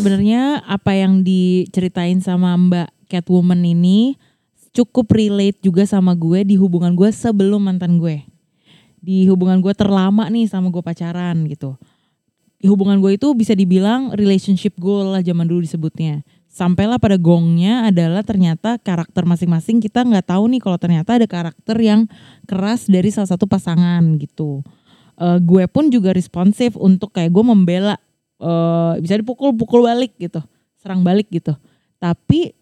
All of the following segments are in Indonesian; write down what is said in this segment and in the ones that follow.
Sebenarnya apa yang diceritain sama Mbak Catwoman ini cukup relate juga sama gue di hubungan gue sebelum mantan gue. Di hubungan gue terlama nih sama gue pacaran gitu. Di hubungan gue itu bisa dibilang relationship goal lah zaman dulu disebutnya. Sampailah pada gongnya adalah ternyata karakter masing-masing kita nggak tahu nih kalau ternyata ada karakter yang keras dari salah satu pasangan gitu. Eh, gue pun juga responsif untuk kayak gue membela eh, bisa dipukul-pukul balik gitu, serang balik gitu. Tapi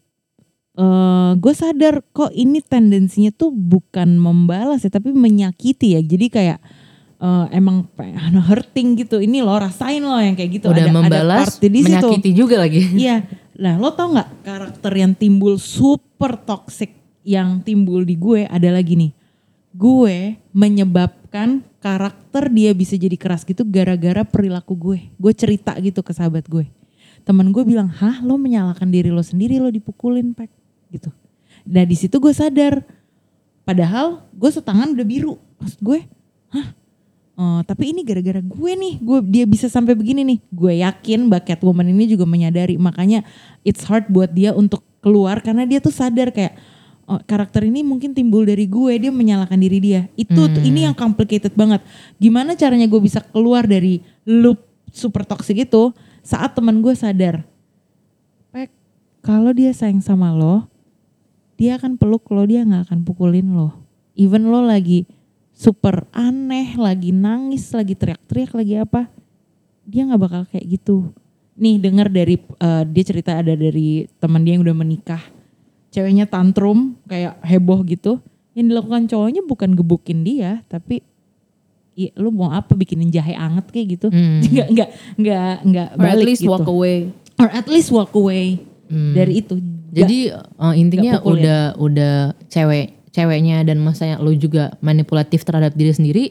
eh gue sadar kok ini tendensinya tuh bukan membalas ya tapi menyakiti ya jadi kayak eh, emang pengen hurting gitu ini lo rasain lo yang kayak gitu Udah ada, membalas, ada di situ. menyakiti juga lagi. Iya. Nah, lo tau nggak karakter yang timbul super toxic yang timbul di gue adalah gini. Gue menyebabkan karakter dia bisa jadi keras gitu gara-gara perilaku gue. Gue cerita gitu ke sahabat gue. Temen gue bilang, "Hah, lo menyalahkan diri lo sendiri lo dipukulin, Pek." gitu. Nah, di situ gue sadar. Padahal gue setangan udah biru. Maksud gue, "Hah, Oh, tapi ini gara-gara gue nih, gue dia bisa sampai begini nih. Gue yakin Mbak Catwoman ini juga menyadari, makanya it's hard buat dia untuk keluar karena dia tuh sadar kayak oh, karakter ini mungkin timbul dari gue, dia menyalahkan diri dia. Itu tuh, ini yang complicated banget. Gimana caranya gue bisa keluar dari loop super toxic itu saat teman gue sadar, Pek, kalau dia sayang sama lo, dia akan peluk lo, dia nggak akan pukulin lo. Even lo lagi super aneh, lagi nangis, lagi teriak-teriak, lagi apa, dia nggak bakal kayak gitu. Nih dengar dari eh, dia cerita ada dari teman dia yang udah menikah, ceweknya tantrum kayak heboh gitu. Yang dilakukan cowoknya bukan gebukin dia, tapi Iya, lu mau apa bikinin jahe anget kayak gitu? Hmm. Nggak nggak nggak nggak Or at least gitu. walk away. Or at least walk away dari itu. Jadi eh, intinya nggak pukul udah udah cewek ceweknya dan masanya lo juga manipulatif terhadap diri sendiri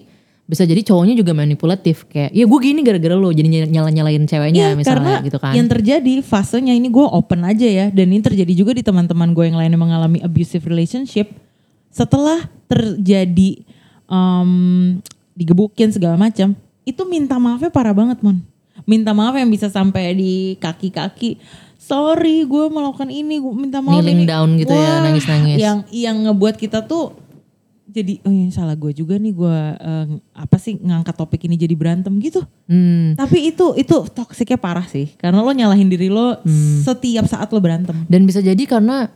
bisa jadi cowoknya juga manipulatif kayak ya gue gini gara-gara lo jadi nyala nyalain ceweknya Iya, misalnya karena gitu kan. yang terjadi fasenya ini gue open aja ya dan ini terjadi juga di teman-teman gue yang lain yang mengalami abusive relationship. Setelah terjadi em, digebukin segala macam itu minta maafnya parah banget mon minta maaf yang bisa sampai di kaki-kaki. Sorry gue melakukan ini gue minta maaf Kneeling ini. down gitu ya, Wah, nangis-nangis. yang yang ngebuat kita tuh jadi oh ya salah gue juga nih gue eh, apa sih ngangkat topik ini jadi berantem gitu Hmm. tapi itu itu toksiknya parah sih karena lo nyalahin diri lo Hmm. setiap saat lo berantem. dan bisa jadi karena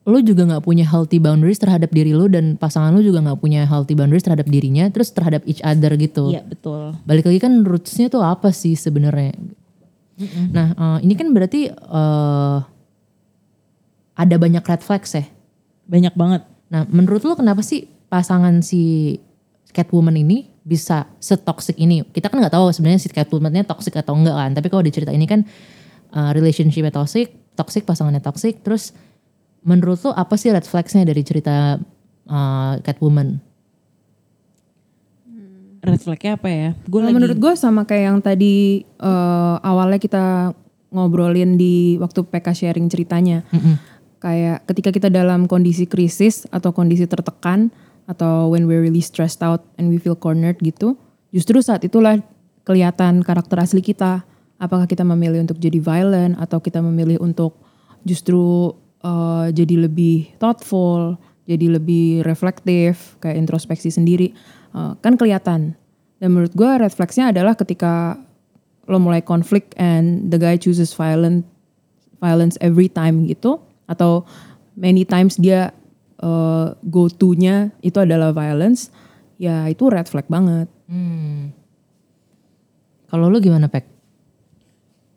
lo juga nggak punya healthy boundaries terhadap diri lo dan pasangan lo juga nggak punya healthy boundaries terhadap dirinya terus terhadap each other gitu Iya betul. balik lagi kan rootsnya tuh apa sih sebenarnya nah eh, ini kan berarti eh, ada banyak red flags ya Banyak banget. Nah, menurut lo kenapa sih pasangan si Catwoman ini bisa setoxic ini? Kita kan nggak tahu sebenarnya si Catwoman-nya toxic atau enggak kan. Tapi kalau di cerita ini kan uh, relationship-nya toxic, toxic pasangannya toxic. Terus menurut lo apa sih red flags-nya dari cerita uh, Catwoman? Red flagnya apa ya? Lagi menurut gue sama kayak yang tadi eh, awalnya kita ngobrolin di waktu PK sharing ceritanya. Kayak ketika kita dalam kondisi krisis atau kondisi tertekan atau when we're really stressed out and we feel cornered gitu, justru saat itulah kelihatan karakter asli kita. Apakah kita memilih untuk jadi violent atau kita memilih untuk justru eh, jadi lebih thoughtful, jadi lebih reflektif, kayak introspeksi sendiri, Eh, kan kelihatan. Dan menurut gue red flagsnya adalah ketika lo mulai konflik and the guy chooses violent, violence every time gitu, atau many times dia eh, go to-nya itu adalah violence, ya itu red flag banget. Kalau lo gimana, Pek?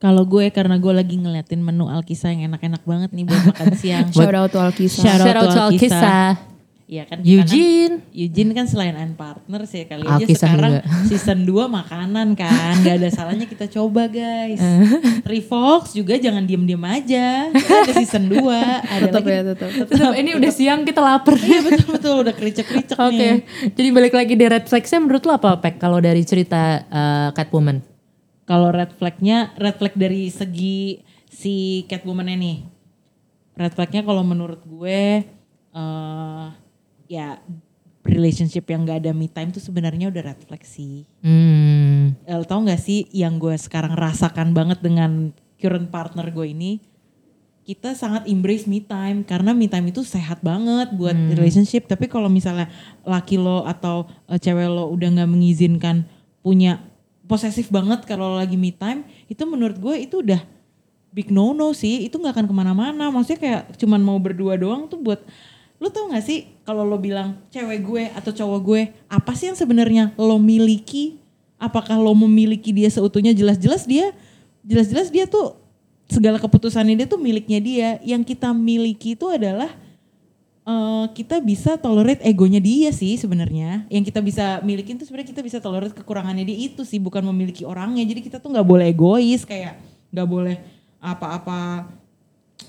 kalau gue karena gue lagi ngeliatin menu Alkisah yang enak-enak banget nih buat makan siang. Shout out to Alkisah. Shout out to to Alkisah. Iya kan Eugene. kan, Eugene kan selain and partner sih kali aja sekarang juga. season 2 makanan kan gak ada salahnya kita coba guys Revox juga jangan diem-diem aja Kita ada season 2 ada Tetap lagi ya, tetap. Tetap, ini udah siang kita lapar. iya betul-betul udah kericek-kericek Oke, nih jadi balik lagi di red flagsnya menurut lo apa, Pek? Kalau dari cerita uh, Catwoman? kalau red flagnya red flag dari segi si Catwoman ini red flagnya kalau menurut gue eh ya relationship yang gak ada me time tuh sebenarnya udah sih. Hmm. Eh, tau gak sih yang gue sekarang rasakan banget dengan current partner gue ini? Kita sangat embrace me time karena me time itu sehat banget buat relationship. Tapi kalau misalnya laki lo atau eh, cewek lo udah nggak mengizinkan punya posesif banget kalau lagi me time itu menurut gue itu udah big no no sih. Itu nggak akan ke mana-mana. Maksudnya kayak cuman mau berdua doang tuh buat lo tau gak sih kalau lo bilang cewek gue atau cowok gue apa sih yang sebenarnya lo miliki? Apakah lo memiliki dia seutuhnya? Jelas-jelas dia jelas-jelas dia tuh segala keputusannya dia tuh miliknya dia. Yang kita miliki itu adalah eh, kita bisa tolerate egonya dia sih sebenarnya. Yang kita bisa milikin tuh sebenarnya kita bisa tolerate kekurangannya dia itu sih bukan memiliki orangnya. Jadi kita tuh nggak boleh egois kayak nggak boleh apa-apa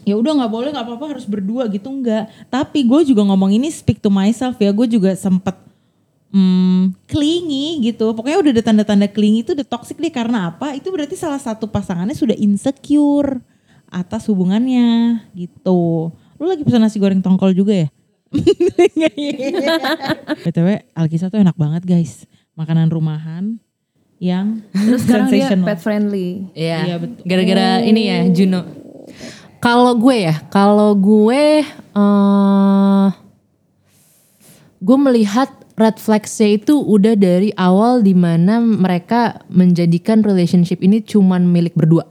ya udah nggak boleh nggak apa-apa harus berdua gitu nggak tapi gue juga ngomong ini speak to myself ya gue juga sempet hmm, clingy gitu pokoknya udah ada tanda-tanda clingy itu udah toxic deh karena apa itu berarti salah satu pasangannya sudah insecure atas hubungannya gitu lu lagi pesan nasi goreng tongkol juga ya btw Alkisah tuh enak banget guys makanan rumahan yang Terus sekarang dia pet friendly. Iya. Iya, betul. Gara-gara ini ya Juno. Kalau gue ya, kalau gue eh gue melihat red flagsnya itu udah dari awal di mana mereka menjadikan relationship ini cuman milik berdua.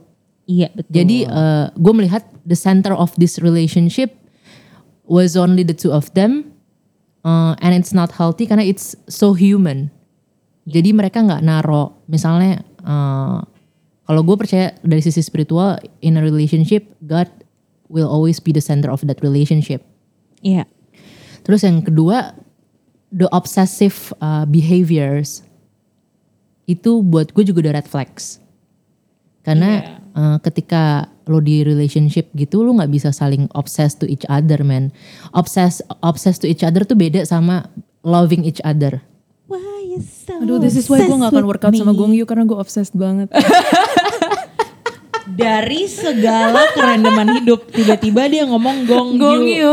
iya betul Jadi eh, gue melihat the center of this relationship was only the two of them, uh, and it's not healthy karena it's so human. Jadi mereka nggak naro, misalnya eh, kalau gue percaya dari sisi spiritual in a relationship, God will always be the center of that relationship. iya Terus yang kedua, the obsessive uh, behaviors itu buat gue juga udah red flags. Karena uh, ketika lo di relationship gitu, lo nggak bisa saling obsessed to each other, man. Obsessed, obsessed to each other tuh beda sama loving each other. Why you so Aduh, this is why gue gak akan workout sama Gong Yu karena gue obsessed banget. dari segala kerandoman hidup tiba-tiba dia ngomong gong, Gong yu.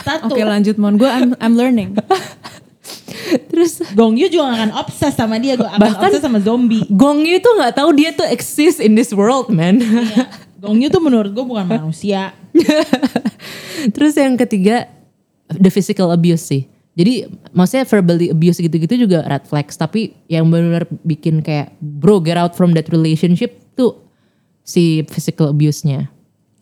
Satu. Oke lanjut Mon, gue I'm, I'm learning. Terus Gong Yu juga akan obses sama dia, gue akan obses sama zombie. Gong Yu tuh nggak tahu dia tuh exist in this world, man. Iya. Gong Yu tuh menurut gue bukan manusia. Terus yang ketiga the physical abuse sih. Jadi maksudnya verbally abuse gitu-gitu juga red flags. Tapi yang benar-benar bikin kayak bro get out from that relationship tuh si physical abuse-nya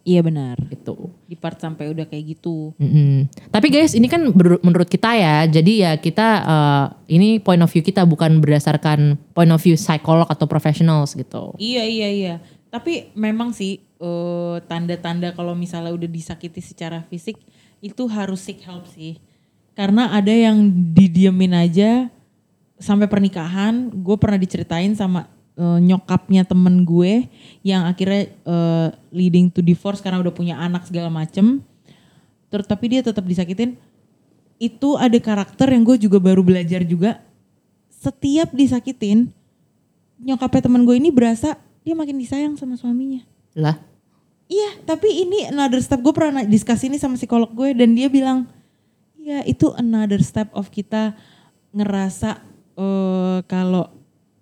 Iya benar. gitu. Di part sampai udah kayak gitu. Mm-mm. Tapi guys ini kan menurut kita ya. Jadi ya kita eh, ini point of view kita bukan berdasarkan point of view psikolog atau professionals gitu. Iya iya iya. Tapi memang sih eh, tanda-tanda kalau misalnya udah disakiti secara fisik itu harus seek help sih. Karena ada yang didiemin aja sampai pernikahan. Gue pernah diceritain sama eh, nyokapnya temen gue yang akhirnya eh, leading to divorce karena udah punya anak segala macem. Terus tapi dia tetap disakitin. Itu ada karakter yang gue juga baru belajar juga. Setiap disakitin, nyokapnya temen gue ini berasa dia makin disayang sama suaminya. Lah, Iya, tapi ini another step. Gue pernah diskus ini sama psikolog gue dan dia bilang, ya itu another step of kita ngerasa eh kalau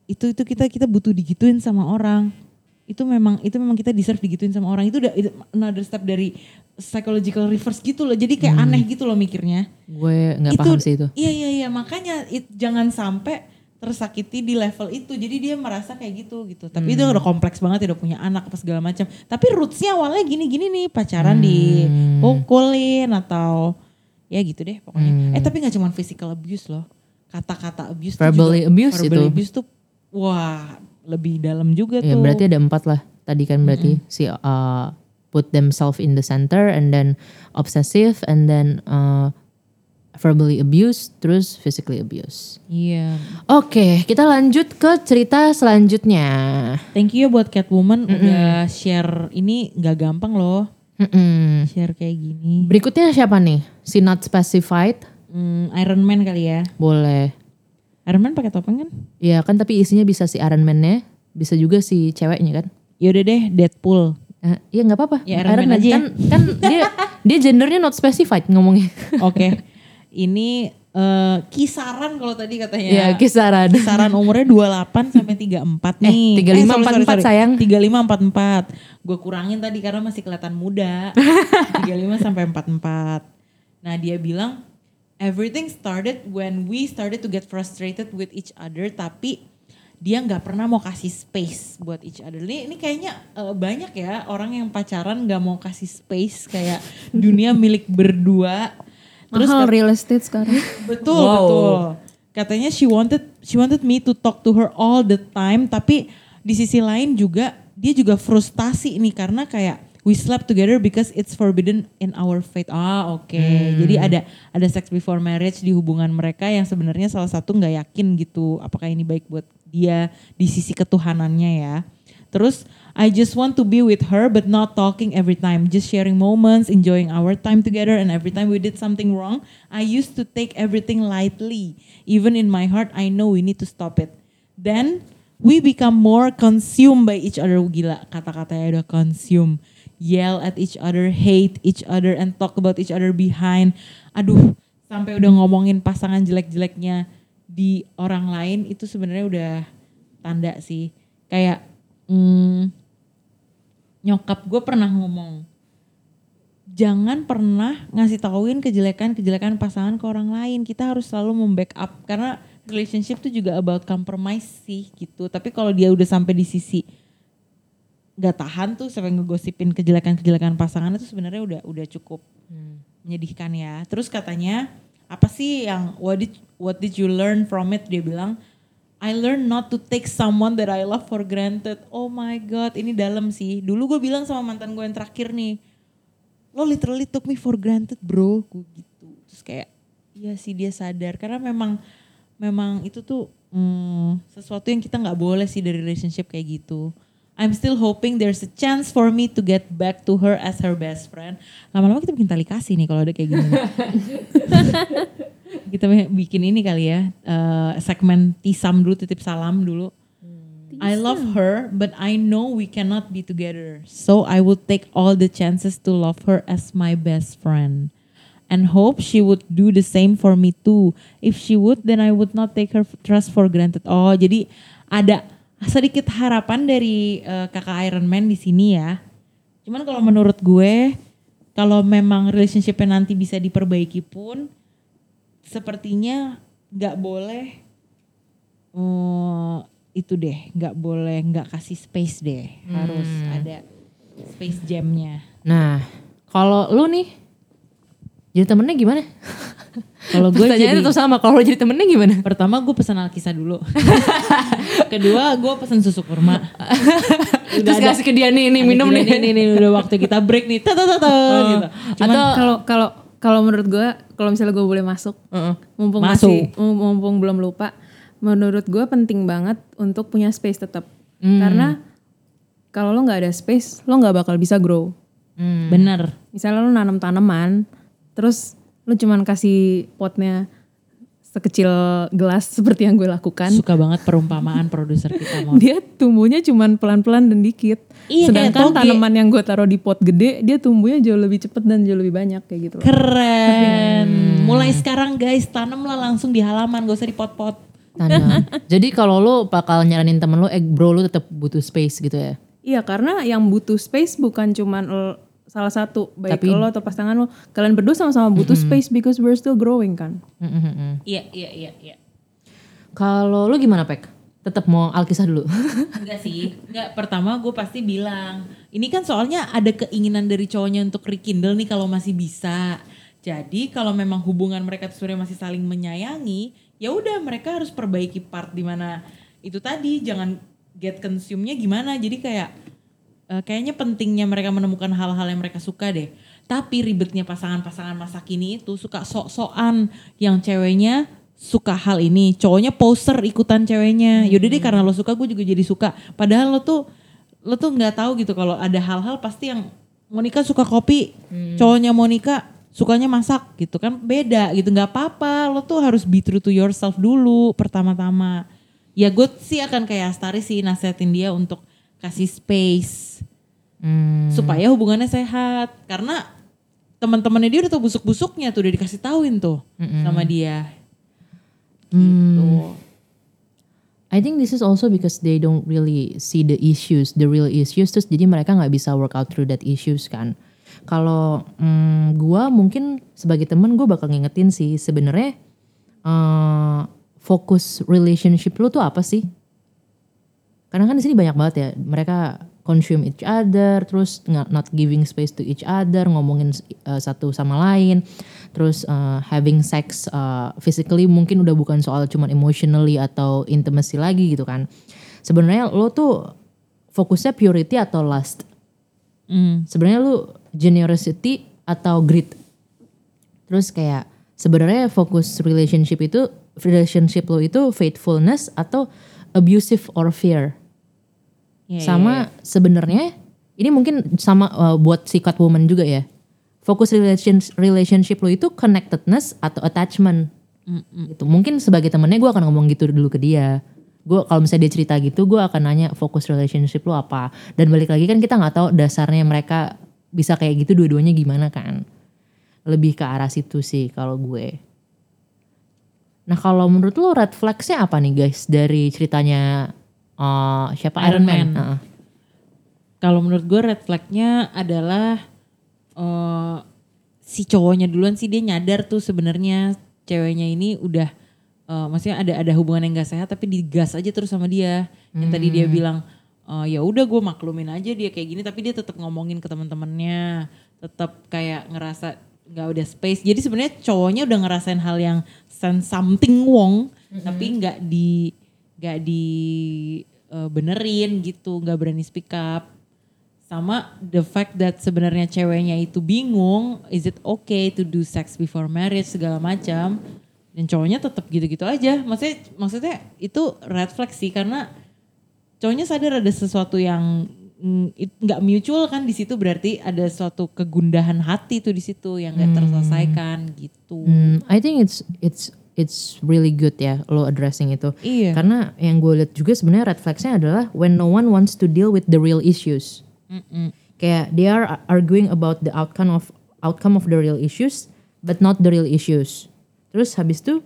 itu itu kita kita butuh digituin sama orang. Itu memang itu memang kita deserve digituin sama orang. Itu udah another step dari psychological reverse gitu loh. Jadi kayak aneh gitu loh mikirnya. gue nggak paham sih itu. Iya iya iya makanya it- jangan sampai tersakiti di level itu. Jadi dia merasa kayak gitu gitu. Tapi itu udah kompleks banget ya udah punya anak apa segala macam. Tapi rootsnya awalnya gini-gini nih pacaran dipukulin atau ya gitu deh pokoknya. Eh tapi nggak cuma physical abuse loh. Kata-kata abuse Verbally juga, abuse verbally itu. abuse tuh wah lebih dalam juga Ya tuh. berarti ada empat lah. Tadi kan berarti si uh, put themselves in the center and then obsessive and then uh, verbally abuse terus physically abuse. Iya. Oke, kita lanjut ke cerita selanjutnya. Thank you ya buat Catwoman udah share ini nggak gampang loh. Mm-mm. Share kayak gini. Berikutnya siapa nih? Si not specified? Hmm, Iron Man kali ya. Boleh. Iron Man pakai topeng kan? Ya kan tapi isinya bisa si Iron Man-nya, bisa juga si ceweknya kan? Yaudah deh Deadpool. Eh, Iya nggak apa-apa. Ya, Iron Man aja ya. kan, kan dia dia gendernya not specified ngomongnya. Oke. Ini eh, kisaran kalau tadi katanya. Iya, kisaran. Kisaran umurnya 28 sampai 34 Eh, nih. 35, 44 sayang. 35 44. Gue kurangin tadi karena masih kelihatan muda. 35 sampai 44. Nah, dia bilang everything started when we started to get frustrated with each other tapi dia nggak pernah mau kasih space buat each other. Ini, ini kayaknya eh, banyak ya orang yang pacaran nggak mau kasih space kayak dunia milik berdua. Terus Mahal real estate sekarang. Betul, Wow. betul. Katanya she wanted she wanted me to talk to her all the time, tapi di sisi lain juga dia juga frustasi nih karena kayak we slept together because it's forbidden in our faith. Ah, oke. Jadi ada ada sex before marriage di hubungan mereka yang sebenarnya salah satu nggak yakin gitu apakah ini baik buat dia di sisi ketuhanannya ya. Terus I just want to be with her but not talking every time, just sharing moments, enjoying our time together and every time we did something wrong, I used to take everything lightly. Even in my heart I know we need to stop it. Then we become more consumed by each other. Gila, kata-katanya udah consume. Yell at each other, hate each other and talk about each other behind. Aduh, sampai udah ngomongin pasangan jelek-jeleknya di orang lain itu sebenarnya udah tanda sih. Kayak hmm, nyokap gue pernah ngomong jangan pernah ngasih tauin kejelekan-kejelekan pasangan ke orang lain kita harus selalu membackup karena relationship itu juga about compromise sih gitu tapi kalau dia udah sampai di sisi nggak tahan tuh sampai ngegosipin kejelekan-kejelekan pasangan itu sebenarnya udah udah cukup menyedihkan ya terus katanya apa sih yang what did what did you learn from it dia bilang I learned not to take someone that I love for granted. Oh my god, ini dalam sih. Dulu gue bilang sama mantan gue yang terakhir nih, lo literally took me for granted bro, gue gitu. Terus kayak, iya sih dia sadar karena memang memang itu tuh hmm, sesuatu yang kita nggak boleh sih dari relationship kayak gitu. I'm still hoping there's a chance for me to get back to her as her best friend. Lama-lama kita bikin tali kasih nih kalau ada kayak gini. kita bikin ini kali ya eh, segmen tisam dulu titip salam dulu. I love her, but I know we cannot be together. So I will take all the chances to love her as my best friend. And hope she would do the same for me too. If she would, then I would not take her trust for granted. Oh, jadi ada sedikit harapan dari eh, kakak Iron Man di sini ya. Cuman kalau menurut gue, kalau memang relationshipnya nanti bisa diperbaiki pun, sepertinya nggak boleh eh, itu deh, nggak boleh nggak kasih space deh, harus ada space jamnya. Nah, kalau lu nih jadi temennya gimana? Kalau gue Pertanyaannya jadi tetap sama. Kalau jadi temennya gimana? pertama gue pesan alkisah dulu, kedua gue pesan susu kurma. Terus kasih ke dia nih, nih minum nih. Nih, nih, udah waktu kita break nih, tata tata gitu. Cuman Atau Kalau kalau kalau menurut gue, kalau misalnya gue boleh masuk, Heeh. mumpung Masuk. masih mumpung belum lupa, menurut gue penting banget untuk punya space tetap. Karena kalau lo nggak ada space, lo nggak bakal bisa grow. bener. Misalnya lo nanam tanaman, terus lo cuman kasih potnya sekecil gelas seperti yang gue lakukan, Suka banget perumpamaan produser kita mau. dia tumbuhnya cuman pelan-pelan dan dikit. Iya, Sedangkan tanaman yang gue taruh di pot gede, dia tumbuhnya jauh lebih cepet dan jauh lebih banyak kayak gitu. loh. Keren. Mulai sekarang guys, tanamlah langsung di halaman, gak usah di pot-pot. Tanam. Jadi kalau lu bakal nyaranin temen lu, eh bro lu tetap butuh space gitu ya? Iya karena yang butuh space bukan cuman salah satu baik Tapi- lo atau pasangan lo kalian berdua sama-sama butuh space because we're still growing kan. Iya, iya, iya, iya. Kalau lu gimana Pek? Tetap mau alkisah dulu? Enggak sih, enggak. Pertama gue pasti bilang, ini kan soalnya ada keinginan dari cowoknya untuk rekindle nih kalau masih bisa. Jadi kalau memang hubungan mereka sebenarnya masih saling menyayangi, ya udah mereka harus perbaiki part di mana itu tadi jangan get consume-nya gimana. Jadi kayak eh, kayaknya pentingnya mereka menemukan hal-hal yang mereka suka deh. Tapi ribetnya pasangan-pasangan masa kini itu suka sok-sokan yang ceweknya suka hal ini, cowoknya poser ikutan ceweknya. Yaudah deh karena lo suka gue juga jadi suka. Padahal lo tuh lo tuh nggak tahu gitu kalau ada hal-hal pasti yang Monica suka kopi, cowoknya Monica sukanya masak gitu kan beda gitu nggak apa-apa lo tuh harus be true to yourself dulu pertama-tama ya gue sih akan kayak Astari sih nasihatin dia untuk kasih space Hmm. supaya hubungannya sehat karena teman-temannya dia udah tau busuk-busuknya tuh udah dikasih tauin tuh sama dia gitu. I think this is also because they don't really see the issues, the real issues. Terus jadi mereka nggak bisa work out through that issues kan. Kalau mm, gue mungkin sebagai temen gue bakal ngingetin sih sebenarnya eh, fokus relationship lu tuh apa sih? Karena kan di sini banyak banget ya mereka consume each other, terus not giving space to each other, ngomongin uh, satu sama lain, terus uh, having sex uh, physically mungkin udah bukan soal cuman emotionally atau intimacy lagi gitu kan. Sebenarnya lo tuh fokusnya purity atau lust. Hmm. Sebenarnya lu generosity atau greed. Terus kayak sebenarnya fokus relationship itu relationship lo itu faithfulness atau abusive or fear. Iya, iya, sama sebenarnya ini mungkin sama uh, buat si woman juga ya. Fokus relation, relationship lo itu connectedness atau attachment. Gitu. Mungkin sebagai temennya gue akan ngomong gitu dulu ke dia. Gue kalau misalnya dia cerita gitu, gue akan nanya fokus relationship lo apa. Dan balik lagi kan kita nggak tahu dasarnya mereka bisa kayak gitu dua-duanya gimana kan. Lebih ke arah situ sih kalau gue. Nah kalau menurut lo red flagsnya apa nih guys dari ceritanya uh, siapa Iron, Iron Man? Man. Heeh. Kalau menurut gue red flagnya adalah eh, si cowoknya duluan sih dia nyadar tuh sebenarnya ceweknya ini udah eh, maksudnya ada ada hubungan yang gak sehat tapi digas aja terus sama dia. Yang tadi dia bilang eh, ya udah gue maklumin aja dia kayak gini tapi dia tetap ngomongin ke teman-temannya, tetap kayak ngerasa nggak udah space. Jadi sebenarnya cowoknya udah ngerasain hal yang sense something wrong tapi nggak di nggak di eh, benerin gitu, nggak berani speak up. Sama the fact that sebenarnya ceweknya itu bingung is it okay to do sex before marriage segala macam. Dan cowoknya tetap gitu-gitu aja. Maksudnya maksudnya itu red flag sih karena cowoknya sadar ada sesuatu yang mm, nggak mutual kan di situ berarti ada suatu kegundahan hati tuh di situ yang nggak terselesaikan gitu. Hmm, I think it's it's it's really good ya lo addressing itu. Iya. Karena yang gue lihat juga sebenarnya red flagsnya adalah when no one wants to deal with the real issues. Kayak they are arguing about the outcome of outcome of the real issues, but not the real issues. Terus habis itu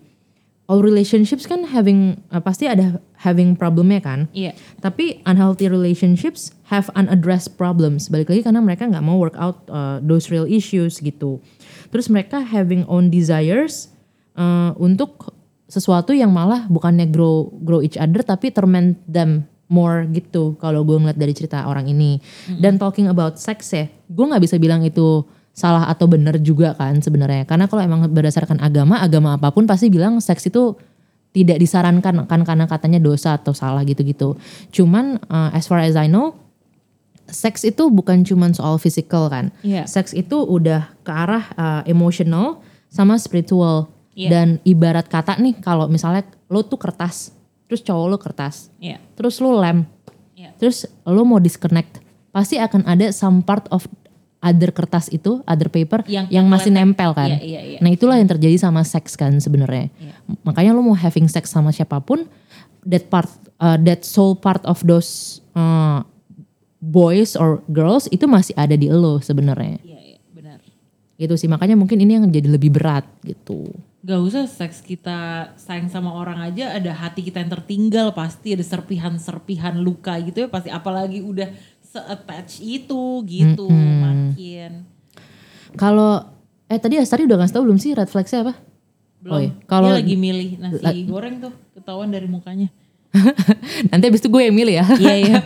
all relationships kan having uh, pasti ada having problemnya kan. iya Tapi unhealthy relationships have unaddressed problems. Balik lagi karena mereka nggak mau work out uh, those real issues gitu. Terus mereka having own desires uh, untuk sesuatu yang malah bukannya grow grow each other tapi torment them more gitu kalau gue ngeliat dari cerita orang ini. Dan talking about sex ya, gue nggak bisa bilang itu salah atau benar juga kan sebenarnya. Karena kalau emang berdasarkan agama, agama apa pun pasti bilang seks itu tidak disarankan kan karena katanya dosa atau salah gitu-gitu. Cuman uh, as far as I know, seks itu bukan cuman soal physical kan. Iya. Seks itu udah ke arah uh, emotional sama spiritual. Iya. Dan ibarat kata nih kalau misalnya lo tuh kertas, terus cowok lo kertas, iya terus lo lem, iya terus lo mau disconnect, pasti akan ada some part of other kertas itu, other paper Yang- yang, masih nempel kan. Iya, iya, iya. Nah itulah yang terjadi sama seks kan sebenarnya. Iya. Makanya lo mau having sex sama siapa pun, that part, uh, that soul part of those uh, boys or girls itu masih ada di lo sebenarnya. iya iya benar Gitu sih makanya mungkin ini yang jadi lebih berat gitu. Gak usah seks kita sayang sama orang aja ada hati kita yang tertinggal pasti ada serpihan-serpihan luka gitu ya pasti apalagi udah se-attach itu gitu makin Kalau eh tadi Astari udah ngasih tau belum sih red flagsnya apa? belum Oh iya. Kalau dia lagi milih nasi goreng tuh ketahuan dari mukanya nanti abis itu gue yang milih ya. iya iya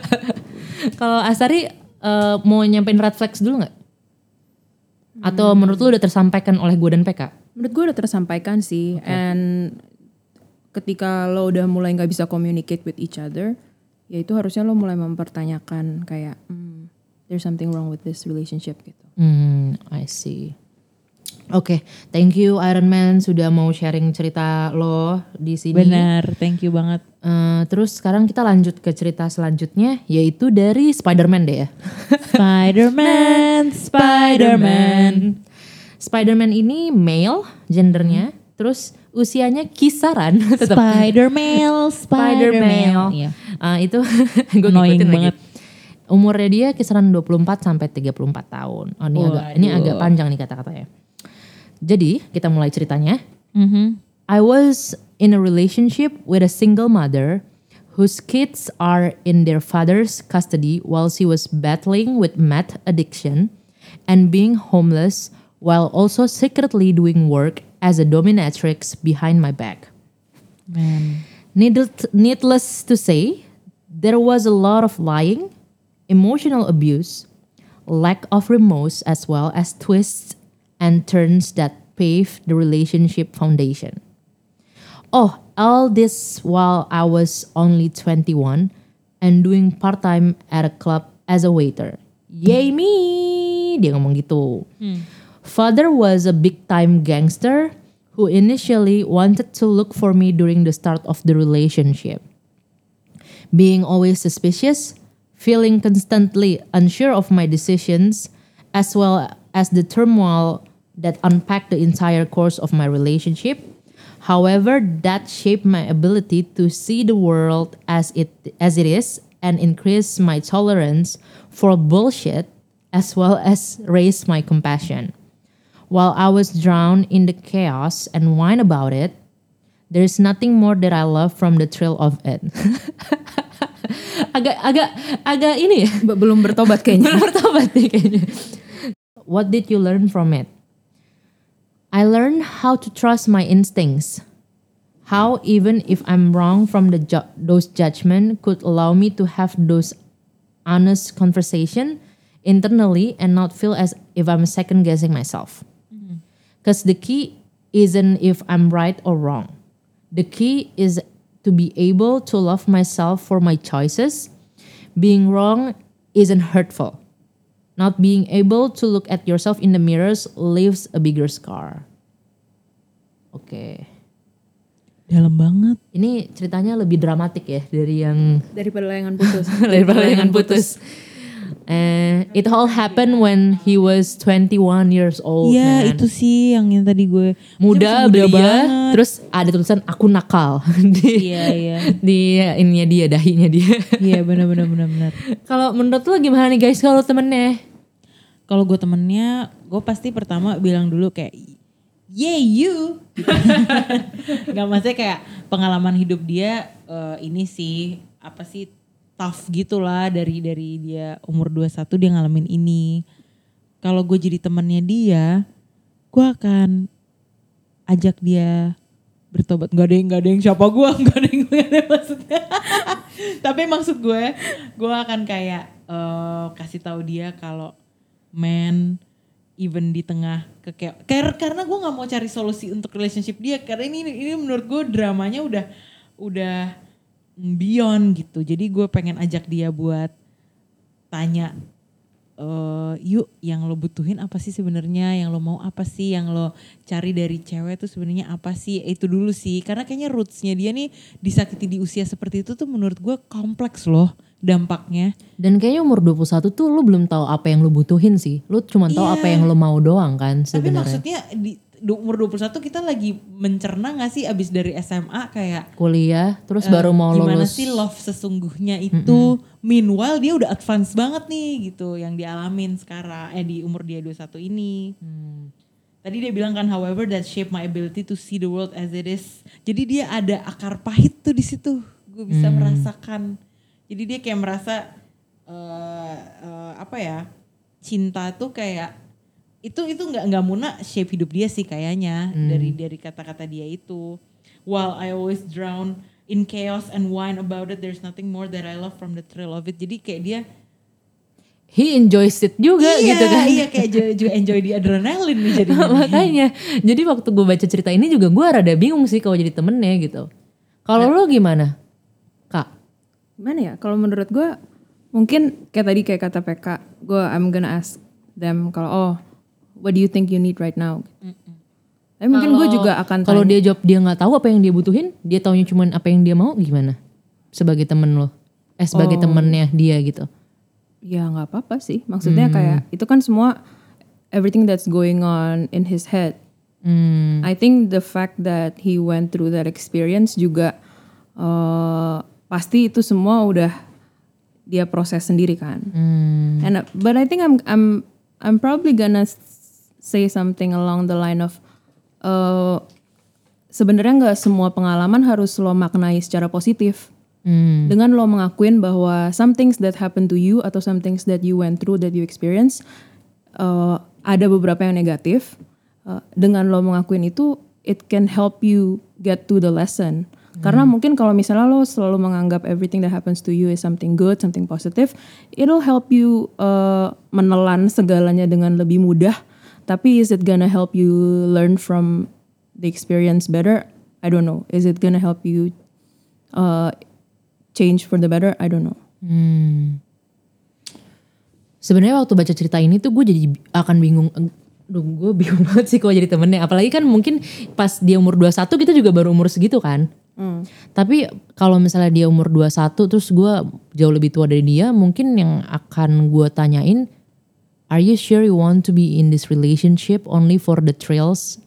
Kalau Astari eh, mau nyampein red flags dulu nggak? Atau menurut lu udah tersampaikan oleh gue dan PK? Menurut gue udah tersampaikan sih. And ketika lo udah mulai nggak bisa communicate with each other, ya itu harusnya lo mulai mempertanyakan kayak, hmm, there's something wrong with this relationship gitu. Hmm, I see. Oke, thank you Iron Man sudah mau sharing cerita lo di sini. benar thank you banget Eh, terus sekarang kita lanjut ke cerita selanjutnya yaitu dari Spider-Man deh ya. Spider-Man Spider-Man Spider-Man ini male gendernya, terus usianya kisaran tetap Spider-Man Spider-Man. Iya. Eh, itu gue ngikutin banget. lagi. Umurnya dia kisaran 24 sampai 34 tahun. Oh, ini agak ini agak panjang nih kata-katanya. Jadi, kita mulai ceritanya. Mhm. I was in a relationship with a single mother whose kids are in their father's custody while she was battling with meth addiction and being homeless while also secretly doing work as a dominatrix behind my back. Man. Needl- needless to say, there was a lot of lying, emotional abuse, lack of remorse, as well as twists and turns that paved the relationship foundation. Oh, all this while I was only 21 and doing part time at a club as a waiter. Yay me! Dia ngomong gitu. Hmm. Father was a big time gangster who initially wanted to look for me during the start of the relationship. Being always suspicious, feeling constantly unsure of my decisions, as well as the turmoil that unpacked the entire course of my relationship. However, that shaped my ability to see the world as it as it is and increase my tolerance for bullshit as well as raise my compassion. While I was drowned in the chaos and whine about it, there's nothing more that I love from the thrill of it. agak agak agak ini ya. Be- Belum bertobat kayaknya. Belum bertobat nih kayaknya. What did you learn from it? I learned how to trust my instincts. How even if I'm wrong from the ju- those judgment could allow me to have those honest conversation internally and not feel as if I'm second guessing myself. Because the key isn't if I'm right or wrong. The key is to be able to love myself for my choices. Being wrong isn't hurtful. Not being able to look at yourself in the mirrors leaves a bigger scar. Oke. Dalam banget. Ini ceritanya lebih dramatik ya dari yang Daripada layangan putus. daripada layangan putus. Eh, it all happened when he was 21 years old. Iya man. itu sih yang, yang tadi gue muda Masih belia banget. terus ada tulisan aku nakal di Iya iya di ininya dia dahinya dia Iya benar benar benar benar. kalau menurut lo gimana nih guys kalau temennya Kalau gue temennya, gue pasti pertama bilang dulu kayak, yeah you. Gak maksudnya kayak pengalaman hidup dia eh, ini sih apa sih tough gitu lah dari dari dia umur 21 dia ngalamin ini. Kalau gue jadi temennya dia, gue akan ajak dia bertobat. Gak ada yang gak ada yang siapa gue, gak ada yang gak ada maksudnya. Tapi maksud gue, gue akan kayak eh, kasih tahu dia kalau man even di tengah keke Kar- karena gue nggak mau cari solusi untuk relationship dia karena ini ini menurut gue dramanya udah udah beyond gitu. Jadi gue pengen ajak dia buat tanya eh yuk yang lo butuhin apa sih sebenarnya? Yang lo mau apa sih? Yang lo cari dari cewek tuh sebenarnya apa sih? Itu dulu sih. Karena kayaknya rootsnya dia nih disakiti di usia seperti itu tuh menurut gue kompleks loh dampaknya. Dan kayaknya umur 21 tuh lo belum tahu apa yang lo butuhin sih. Lo cuma tahu Iya. apa yang lo mau doang kan Tapi sebenarnya. maksudnya di, di umur 21 kita lagi mencerna gak sih abis dari SMA kayak kuliah terus eh, baru mau gimana lulus sih love sesungguhnya itu. Meanwhile dia udah advance banget nih gitu yang dialamin sekarang eh di umur dia 21 ini. Hmm. Tadi dia bilang kan however that shape my ability to see the world as it is. Jadi dia ada akar pahit tuh di situ. Gue bisa Hmm. merasakan. Jadi dia kayak merasa eh eh, apa ya? Cinta tuh kayak itu itu nggak nggak muna shape hidup dia sih kayaknya Hmm. dari dari kata-kata dia itu. While I always drown in chaos and whine about it, there's nothing more that I love from the thrill of it. Jadi kayak dia he enjoys it juga iya, gitu kan Iya kayak juga, juga enjoy di adrenalin nih jadinya. makanya jadi waktu gue baca cerita ini juga gue rada bingung sih kalau jadi temennya gitu kalau Nah. lo gimana kak Gimana ya? Kalau menurut gue mungkin kayak tadi kayak kata PK, gue I'm gonna ask them kalau oh what do you think you need right now? Tapi mungkin gue juga akan kalau dia jawab dia nggak tahu apa yang dia butuhin dia taunya cuma apa yang dia mau gimana sebagai temen lo eh sebagai Oh. temennya dia gitu ya nggak apa-apa sih. Maksudnya kayak itu kan semua everything that's going on in his head. hmm. I think the fact that he went through that experience juga eh, pasti itu semua udah dia proses sendiri kan. Hmm. And uh, but I think I'm I'm I'm probably gonna say something along the line of uh, sebenarnya nggak semua pengalaman harus lo maknai secara positif. Hmm. Dengan lo mengakuin bahwa some things that happen to you atau some things that you went through that you experience uh, ada beberapa yang negatif. Uh, dengan lo mengakuin itu, it can help you get to the lesson. Karena mungkin kalau misalnya lo selalu menganggap everything that happens to you is something good, something positive, it'll help you uh, menelan segalanya dengan lebih mudah. Tapi is it gonna help you learn from the experience better? I don't know. Is it gonna help you uh, change for the better? I don't know. Hmm. Sebenarnya waktu baca cerita ini tuh gue jadi akan bingung. Duh, gue bingung banget sih kalau jadi temennya. Apalagi kan mungkin pas dia umur 21 kita juga baru umur segitu kan. Tapi kalau misalnya dia umur 21 terus gue jauh lebih tua dari dia, mungkin yang akan gue tanyain, are you sure you want to be in this relationship only for the thrills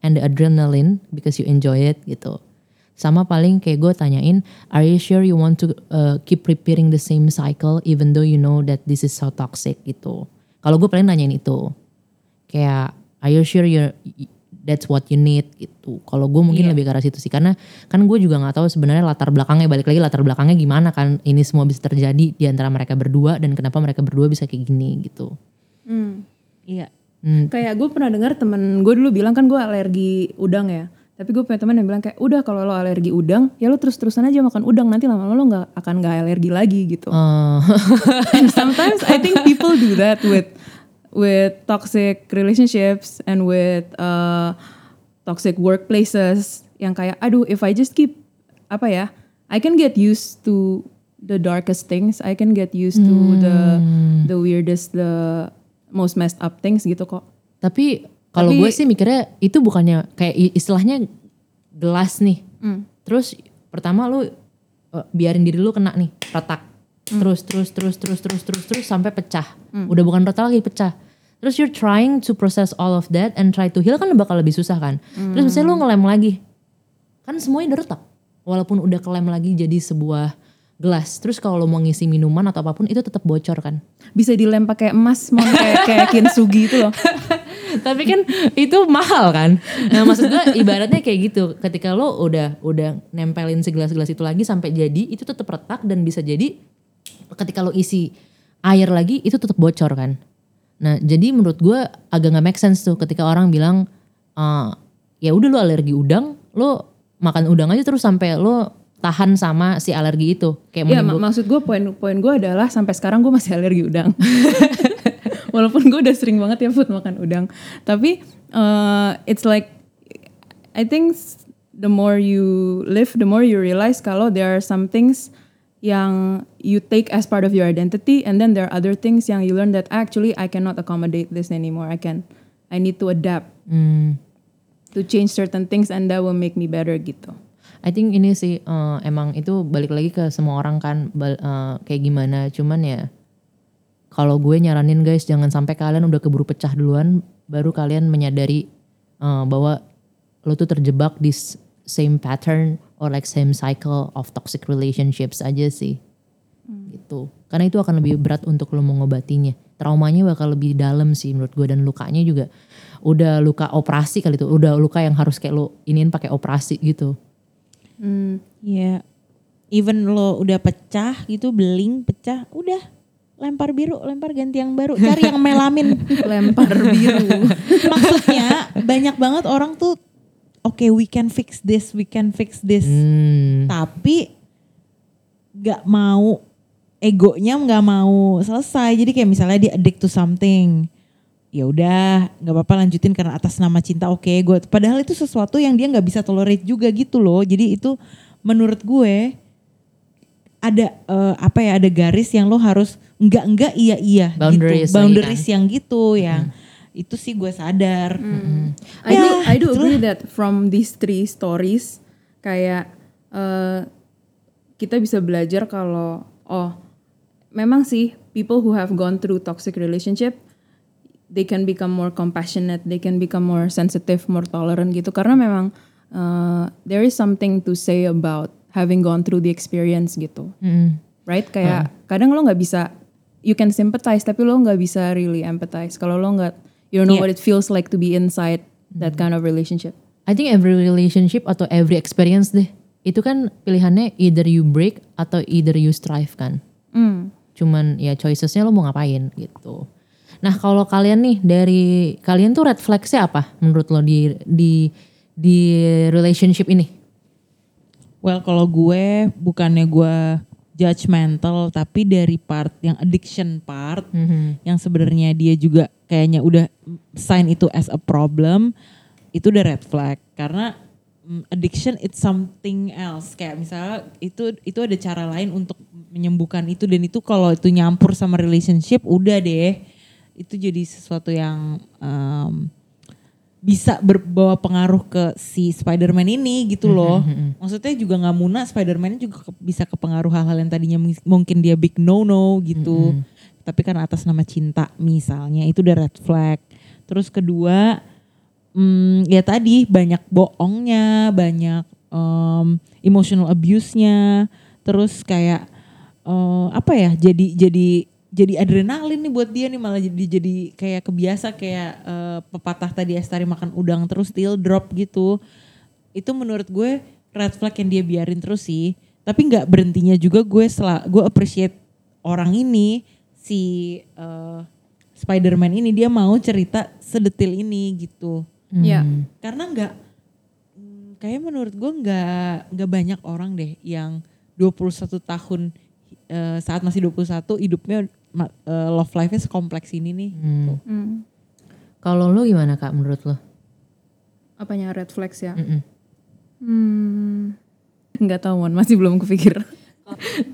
and the adrenaline because you enjoy it gitu. Sama paling kayak gue tanyain, are you sure you want to uh, keep repeating the same cycle even though you know that this is so toxic gitu. Kalau gue paling nanyain itu, kayak are you sure you're that's what you need gitu. Kalau gue mungkin lebih ke arah situ sih karena kan gue juga nggak tahu sebenarnya latar belakangnya balik lagi latar belakangnya gimana kan ini semua bisa terjadi di antara mereka berdua dan kenapa mereka berdua bisa kayak gini gitu. Iya. Hmm. Kayak gue pernah dengar temen gue dulu bilang kan gue alergi udang ya. Tapi gue punya teman yang bilang kayak udah kalau lo alergi udang ya lo terus-terusan aja makan udang nanti lama-lama lo nggak akan nggak alergi lagi gitu. Eh, and sometimes I think people do that with with toxic relationships and with uh, toxic workplaces yang kayak aduh if I just keep apa ya I can get used to the darkest things I can get used to the the weirdest the most messed up things gitu kok Tapi kalau gue sih mikirnya itu bukannya kayak istilahnya gelas nih. Terus pertama lu uh, biarin diri lu kena nih retak. Terus terus terus terus terus terus terus sampai pecah. Udah bukan retak lagi pecah. Terus you're trying to process all of that and try to heal kan bakal lebih susah kan. Terus misalnya lu ngelem lagi. Kan semuanya udah retak. Walaupun udah kelem lagi jadi sebuah gelas. Terus kalau lo mau ngisi minuman atau apa pun itu tetap bocor kan. bisa dilem pakai emas mau kayak kayak kintsugi itu loh Tapi kan itu mahal kan. Nah maksud gue ibaratnya kayak gitu. Ketika lo udah udah nempelin segelas-gelas itu lagi sampai jadi itu tetap retak dan bisa jadi ketika lo isi air lagi itu tetap bocor kan. Nah jadi menurut gue agak nggak make sense tuh ketika orang bilang "Eh, ya udah lo alergi udang, lo makan udang aja terus sampai lo tahan sama si alergi itu kayak menimbul- mak- maksud gue poin poin gue adalah sampai sekarang gue masih alergi udang. Walaupun gue udah sering banget ya food makan udang, tapi uh, it's like I think the more you live, the more you realize kalau there are some things yang you take as part of your identity, and then there are other things yang you learn that actually I cannot accommodate this anymore. I can, I need to adapt Hmm. to change certain things, and that will make me better gitu. I think ini sih eh, emang itu balik lagi ke semua orang kan bal- eh, kayak gimana. Cuman ya kalau gue nyaranin guys jangan sampai kalian udah keburu pecah duluan baru kalian menyadari eh, bahwa lo tuh terjebak di same pattern or like same cycle of toxic relationships aja sih. Gitu. Karena itu akan lebih berat untuk lo mengobatinya. Traumanya bakal lebih dalam sih menurut gue dan lukanya juga udah luka operasi kali itu. Udah luka yang harus kayak lo iniin pakai operasi gitu Iya. Even lo udah pecah gitu, beling, pecah, udah lempar biru, lempar ganti yang baru, cari yang melamin. Lempar biru. Maksudnya banyak banget orang tuh oke we can fix this, we can fix this. Hmm. Tapi gak mau egonya nggak mau selesai. Jadi kayak misalnya dia addict to something. Ya udah, nggak apa-apa lanjutin karena atas nama cinta oke gue. Padahal itu sesuatu yang dia nggak bisa tolerate juga gitu loh. Jadi itu menurut gue ada eh, apa ya ada garis yang lo harus enggak enggak iya iya Boundaries gitu. Boundaries kan. yang gitu yang itu sih gue sadar. I do Ya, I do itulah. agree that from these three stories kayak eh, kita bisa belajar kalau oh memang sih people who have gone through toxic relationship they can become more compassionate, they can become more sensitive, more tolerant gitu karena memang eh, there is something to say about having gone through the experience gitu. Mm. Right? Kayak kadang lo nggak bisa you can sympathize tapi lo nggak bisa really empathize kalau lo nggak you don't know Iya. what it feels like to be inside that kind of relationship. I think every relationship atau every experience deh itu kan pilihannya either you break atau either you strive kan. Hmm. Cuman ya choicesnya lo mau ngapain gitu. Nah kalau kalian nih dari kalian tuh red flagsnya apa menurut lo di di di relationship ini? Well kalau gue bukannya gue judgmental tapi dari part yang addiction part yang sebenarnya dia juga kayaknya udah sign itu as a problem itu udah red flag. Karena mm, addiction it's something else. Kayak misalnya itu itu ada cara lain untuk menyembuhkan itu dan itu kalau itu nyampur sama relationship udah deh itu jadi sesuatu yang um, bisa berbawa pengaruh ke si Spider-Man ini gitu loh. Maksudnya juga nggak muna Spider-Man juga ke- bisa kepengaruh hal-hal yang tadinya mungkin dia big no-no gitu. Tapi kan atas nama cinta misalnya itu udah red flag. Terus kedua hmm, ya tadi banyak bohongnya, banyak um, emotional abuse-nya, terus kayak eh, apa ya? Jadi jadi jadi adrenalin nih buat dia nih malah jadi jadi kayak kebiasa kayak eh, pepatah tadi Estari makan udang terus still drop gitu. Itu menurut gue red flag yang dia biarin terus sih. Tapi nggak berhentinya juga gue sel gue appreciate orang ini si eh, Spider-Man ini dia mau cerita sedetil ini gitu Ya. karena nggak mm, kayak menurut gue nggak nggak banyak orang deh yang 21 tahun eh, saat masih 21 hidupnya eh, love life-nya sekompleks ini nih. gitu. Hmm. Kalau lo gimana kak menurut lo? Apanya red flags ya? Mm-mm. Hmm. Nggak tahu Mon, masih belum kepikir.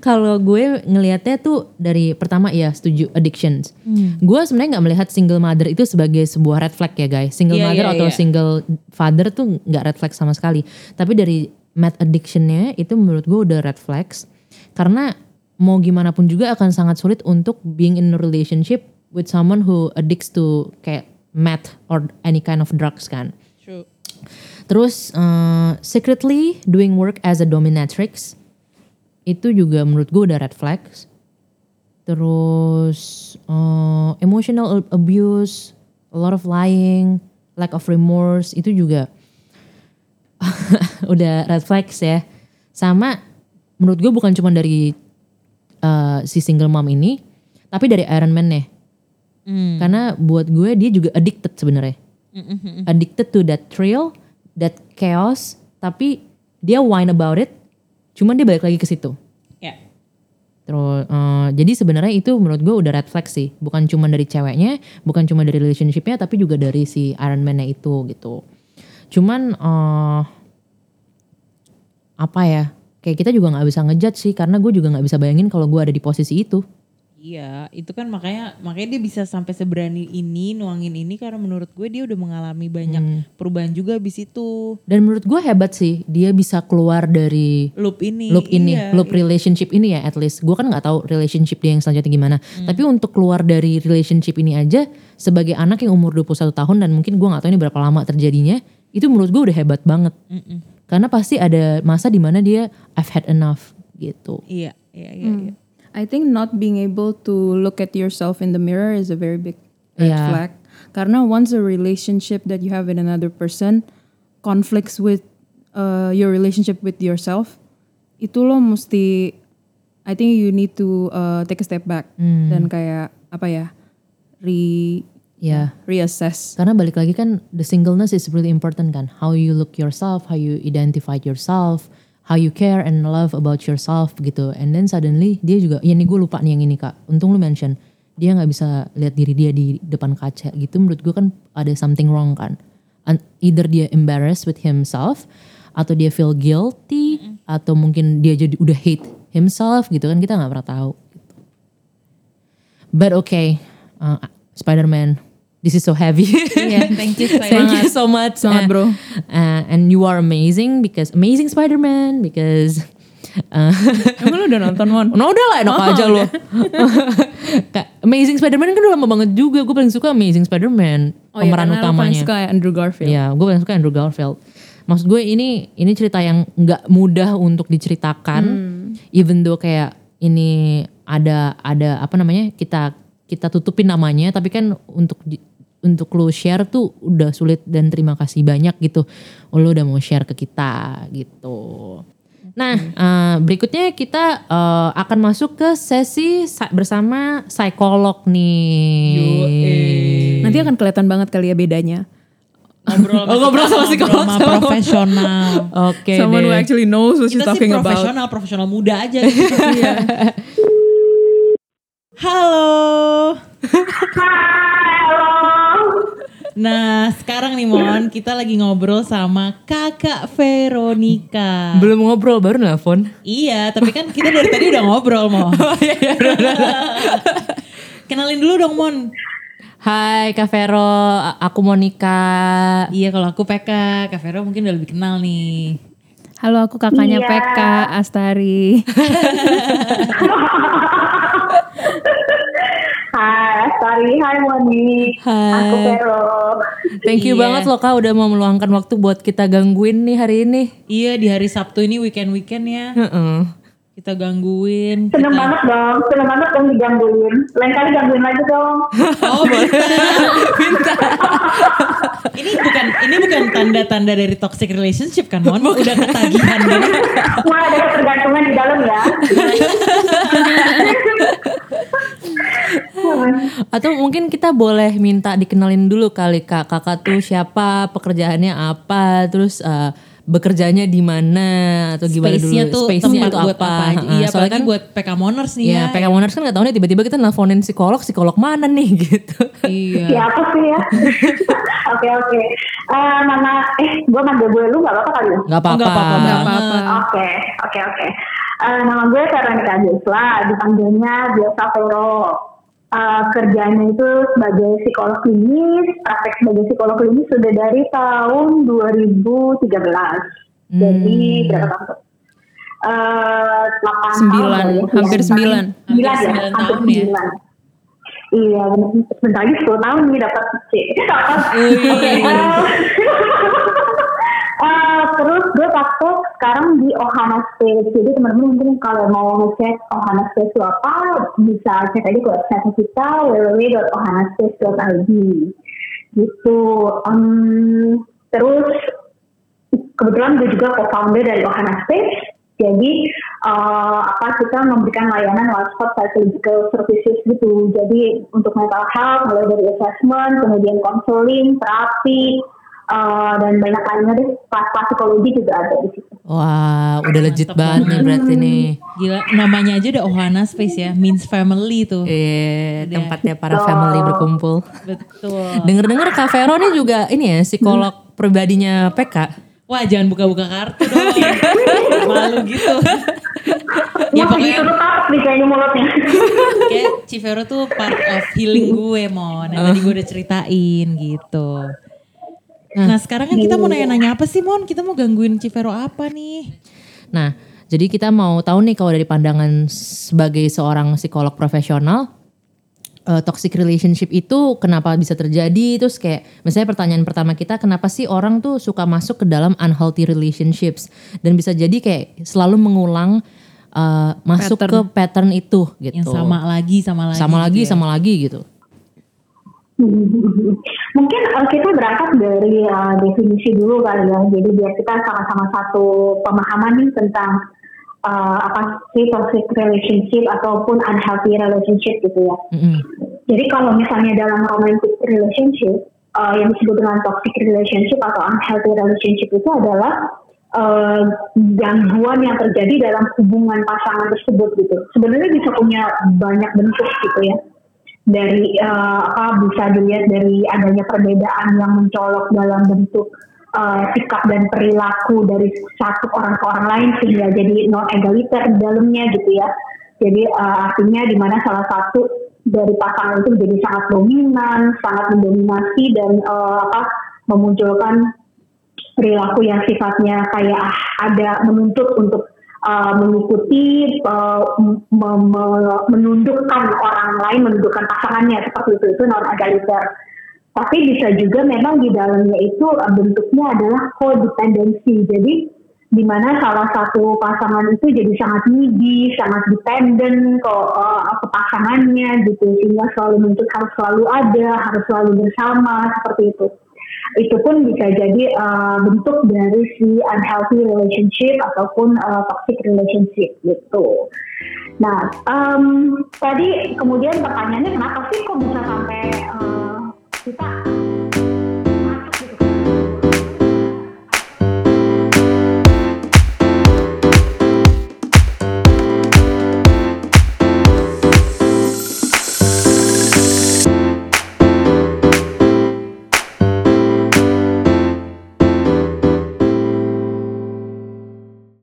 Kalau gue ngelihatnya tuh dari pertama ya setuju addictions. Gue sebenarnya nggak melihat single mother itu sebagai sebuah red flag ya guys. Single Iya, mother iya, atau iya. single father tuh nggak red flag sama sekali. Tapi dari mad addictionnya itu menurut gue udah red flags. Karena mau gimana pun juga akan sangat sulit untuk being in a relationship with someone who addicts to kayak meth or any kind of drugs kan. True. Terus eh, secretly doing work as a dominatrix itu juga menurut gue udah red flags. Terus eh, emotional abuse, a lot of lying, lack of remorse itu juga udah red flags ya. Sama menurut gue bukan cuma dari eh, si single mom ini, tapi dari Iron Man nya. Karena buat gue dia juga addicted sebenarnya addicted to that thrill, that chaos, tapi dia whine about it, cuman dia balik lagi ke situ. Ya. Terus, eh, jadi sebenarnya itu menurut gue udah red flag sih, bukan cuma dari ceweknya, bukan cuma dari relationshipnya, tapi juga dari si Iron Man-nya itu gitu. Cuman eh, apa ya? Kayak kita juga nggak bisa ngejudge sih, karena gue juga nggak bisa bayangin kalau gue ada di posisi itu. Iya, itu kan makanya makanya dia bisa sampai seberani ini nuangin ini karena menurut gue dia udah mengalami banyak perubahan juga abis itu Dan menurut gue hebat sih, dia bisa keluar dari loop ini. loop ini, Iya, loop relationship ini ya at least. Gue kan nggak tahu relationship dia yang selanjutnya gimana. Tapi untuk keluar dari relationship ini aja sebagai anak yang umur 21 tahun dan mungkin gue nggak tahu ini berapa lama terjadinya, itu menurut gue udah hebat banget. Karena pasti ada masa di mana dia I've had enough gitu. Iya, iya, iya. Hmm. iya. I think not being able to look at yourself in the mirror is a very big red Yeah. flag. Karena once a relationship that you have with another person conflicts with uh, your relationship with yourself, itu lo mesti, I think you need to uh, take a step back dan kayak apa ya, re Ya, reassess. karena balik lagi kan the singleness is really important kan. How you look yourself, how you identify yourself, how you care and love about yourself gitu. And then suddenly dia juga, ya nih gue lupa nih yang ini kak. Untung lu mention dia nggak bisa lihat diri dia di depan kaca gitu. Menurut gue kan ada something wrong kan. And either dia embarrassed with himself atau dia feel guilty atau mungkin dia jadi udah hate himself gitu kan kita nggak pernah tahu. Gitu. But okay, uh, Spider-Man, this is so heavy. Iya, thank you Thank you so much. Semangat, Uh, bro. uh, and you are amazing because amazing Spider-Man because uh, Emang lo udah nonton Mon? no udah lah enak Oh, aja loh. Kayak amazing Spider-Man kan udah lama banget juga. Gue paling suka Amazing Spider-Man Oh iya, pemeran karena lo paling utamanya. suka Andrew Garfield. Iya, gue paling suka Andrew Garfield. Maksud gue ini ini cerita yang nggak mudah untuk diceritakan, even though kayak ini ada ada apa namanya kita kita tutupin namanya, tapi kan untuk di- untuk lu share tuh udah sulit dan terima kasih banyak gitu. Lu udah mau share ke kita gitu. Nah, eh, berikutnya kita eh, akan masuk ke sesi sa- bersama psikolog nih. Nanti akan kelihatan banget kali ya bedanya. Ngobrol, Oh, ngobrol sama psikolog, sama profesional. Oke Someone who deh. actually knows what she's Kita sih talking about. profesional, profesional muda aja gitu. Halo. Nah, sekarang nih Mon, kita lagi ngobrol sama Kakak Veronica. Belum ngobrol baru nelfon. Iya, tapi kan kita dari tadi udah ngobrol, Mon. Kenalin dulu dong, Mon. Hai Kak Vero, aku Monica. Iya, kalau aku PK, Kak Vero mungkin udah lebih kenal nih. Halo aku kakaknya Iya. PK Astari. Hai Astari, hai Moni. Hai. Aku Vero. Thank you Iya. banget loh Kak udah mau meluangkan waktu buat kita gangguin nih hari ini. Iya, di hari Sabtu ini weekend-weekend ya. Heeh. Kita gangguin. Seneng kita- banget dong, seneng banget dong digangguin. Lain kali gangguin lagi dong. Oh, minta. ini bukan ini bukan tanda-tanda dari toxic relationship kan, Mon? Udah ketagihan. Wah ada ketergantungan di dalam ya. Atau mungkin kita boleh minta dikenalin dulu kali Kak. Kakak tuh siapa, pekerjaannya apa, terus eh, bekerjanya di mana atau gimana Space-nya dulu? tuh Space-nya tempat tuh buat apa, aja. Heeh, Iya, soalnya kan buat PK Moners nih ya, ya. PK Moners kan nggak tahu nih tiba-tiba kita nelfonin psikolog, psikolog mana nih gitu. Iya. Siapa sih ya? Oke oke. Eh, nama eh gue manggil gue lu nggak apa-apa kali ya? Nggak apa-apa. Nggak apa-apa Nggak banget. apa-apa. Oke oke oke. Eh, nama gue Veronica Jesla, dipanggilnya biasa Vero. Eh, kerjanya itu sebagai psikolog klinis, praktek sebagai psikolog klinis sudah dari tahun 2013. Jadi berapa tahun? Eh, 8 Sembilan, tahun ya. hampir Iya, sembilan. Sembilan ya, Hampir sembilan hampir tahun ya. sembilan. Iya, sebentar lagi 10 tahun nih dapat C. Dapat. Eh, terus gue praktek sekarang di Ohana Space. Jadi teman-teman mungkin kalau mau ngecek Ohana Space itu apa, bisa cek aja ke website kita www.ohanaspace.id. Gitu. Em, terus kebetulan gue juga co-founder dari Ohana Space. Jadi eh, apa kita memberikan layanan one-stop psychological services gitu. Jadi untuk mental health mulai dari assessment, kemudian counseling, terapi, eh, dan banyak lainnya deh. Kelas-kelas psikologi juga ada di situ. Wah, udah legit Mantap banget nih berarti nih. Gila, namanya aja udah Ohana Space ya, means family tuh. Eh, Udah. tempatnya para family berkumpul. Betul. Dengar-dengar Kak Vero nih juga ini ya psikolog pribadinya PK. Wah, jangan buka-buka kartu dong. Malu gitu. ya pokoknya gitu tuh takut nih kayaknya mulutnya. kayak Civero tuh part of healing gue mon yang tadi gue udah ceritain gitu nah sekarang kan kita mau nanya-nanya apa sih mon kita mau gangguin Civero apa nih Nah, jadi kita mau tahu nih kalau dari pandangan sebagai seorang psikolog profesional, eh, toxic relationship itu kenapa bisa terjadi? Terus kayak misalnya pertanyaan pertama kita, kenapa sih orang tuh suka masuk ke dalam unhealthy relationships dan bisa jadi kayak selalu mengulang eh, masuk Pattern. ke pattern itu gitu. yang sama lagi sama lagi sama lagi, gitu ya. sama lagi gitu. Mungkin eh, kita berangkat dari eh, definisi dulu kali ya. Jadi biar kita sama-sama satu pemahaman nih tentang eh, apa sih toxic relationship ataupun unhealthy relationship gitu ya. Mm-mm. Jadi kalau misalnya dalam romantic relationship eh, yang disebut dengan toxic relationship atau unhealthy relationship itu adalah eh, gangguan yang terjadi dalam hubungan pasangan tersebut gitu. Sebenarnya bisa punya banyak bentuk gitu ya. Dari eh, apa bisa dilihat dari adanya perbedaan yang mencolok dalam bentuk eh, sikap dan perilaku dari satu orang ke orang lain sehingga jadi non egaliter di dalamnya gitu ya. Jadi eh, artinya di mana salah satu dari pasangan itu menjadi sangat dominan, sangat mendominasi dan eh, apa memunculkan perilaku yang sifatnya kayak ah, ada menuntut untuk uh, mengikuti uh, me- me- menundukkan orang lain, menundukkan pasangannya seperti itu itu non egaliter. Tapi bisa juga memang di dalamnya itu uh, bentuknya adalah codependency. Jadi di mana salah satu pasangan itu jadi sangat needy, sangat dependent ke, uh, ke pasangannya gitu, sehingga selalu menuntut harus selalu ada, harus selalu bersama seperti itu. Itu pun bisa jadi uh, bentuk dari si unhealthy relationship ataupun uh, toxic relationship gitu. Nah, um, tadi kemudian pertanyaannya kenapa sih kok bisa sampai uh, kita